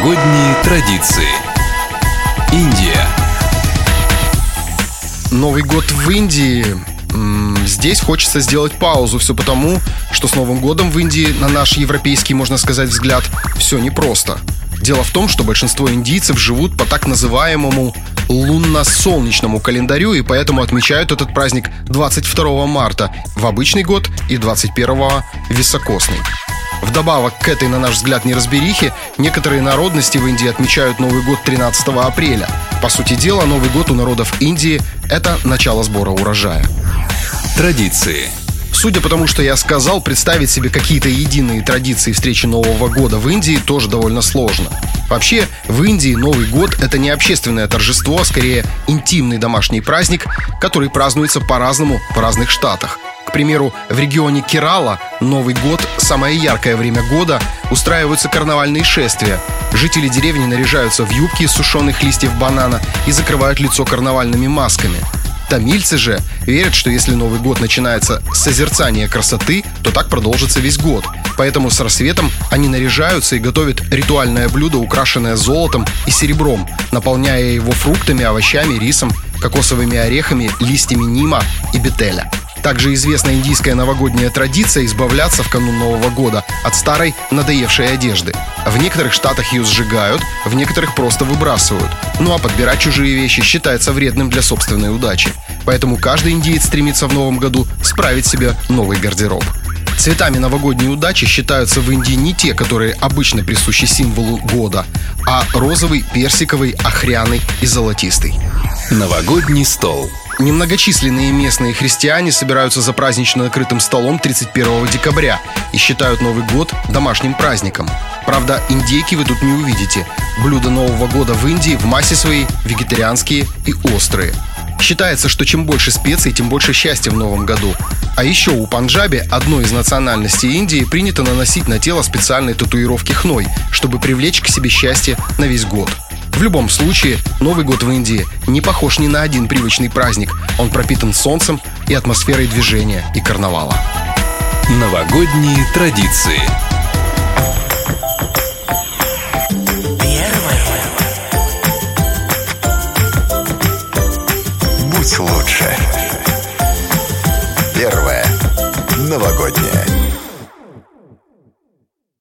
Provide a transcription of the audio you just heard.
Новогодние традиции. Индия. Новый год в Индии. Здесь хочется сделать паузу. Все потому, что с Новым годом в Индии, на наш европейский, можно сказать, взгляд, все непросто. Дело в том, что большинство индийцев живут по так называемому лунно-солнечному календарю и поэтому отмечают этот праздник 22 марта в обычный год и 21 високосный. Вдобавок к этой, на наш взгляд, неразберихе, некоторые народности в Индии отмечают Новый год 13 апреля. По сути дела, Новый год у народов Индии – это начало сбора урожая. Традиции. Судя по тому, что я сказал, представить себе какие-то единые традиции встречи Нового года в Индии тоже довольно сложно. Вообще, в Индии Новый год – это не общественное торжество, а скорее интимный домашний праздник, который празднуется по-разному в разных штатах – к примеру, в регионе Керала Новый год – самое яркое время года, устраиваются карнавальные шествия. Жители деревни наряжаются в юбки из сушеных листьев банана и закрывают лицо карнавальными масками. Тамильцы же верят, что если Новый год начинается с созерцания красоты, то так продолжится весь год. Поэтому с рассветом они наряжаются и готовят ритуальное блюдо, украшенное золотом и серебром, наполняя его фруктами, овощами, рисом, кокосовыми орехами, листьями нима и бетеля. Также известна индийская новогодняя традиция избавляться в канун Нового года от старой надоевшей одежды. В некоторых штатах ее сжигают, в некоторых просто выбрасывают. Ну а подбирать чужие вещи считается вредным для собственной удачи. Поэтому каждый индиец стремится в новом году справить себе новый гардероб. Цветами новогодней удачи считаются в Индии не те, которые обычно присущи символу года, а розовый, персиковый, охряный и золотистый. Новогодний стол. Немногочисленные местные христиане собираются за празднично накрытым столом 31 декабря и считают Новый год домашним праздником. Правда, индейки вы тут не увидите. Блюда Нового года в Индии в массе своей вегетарианские и острые. Считается, что чем больше специй, тем больше счастья в новом году. А еще у Панджаби, одной из национальностей Индии, принято наносить на тело специальные татуировки хной, чтобы привлечь к себе счастье на весь год. В любом случае, Новый год в Индии не похож ни на один привычный праздник. Он пропитан солнцем и атмосферой движения и карнавала. Новогодние традиции. Будь лучше. Первое. Новогоднее.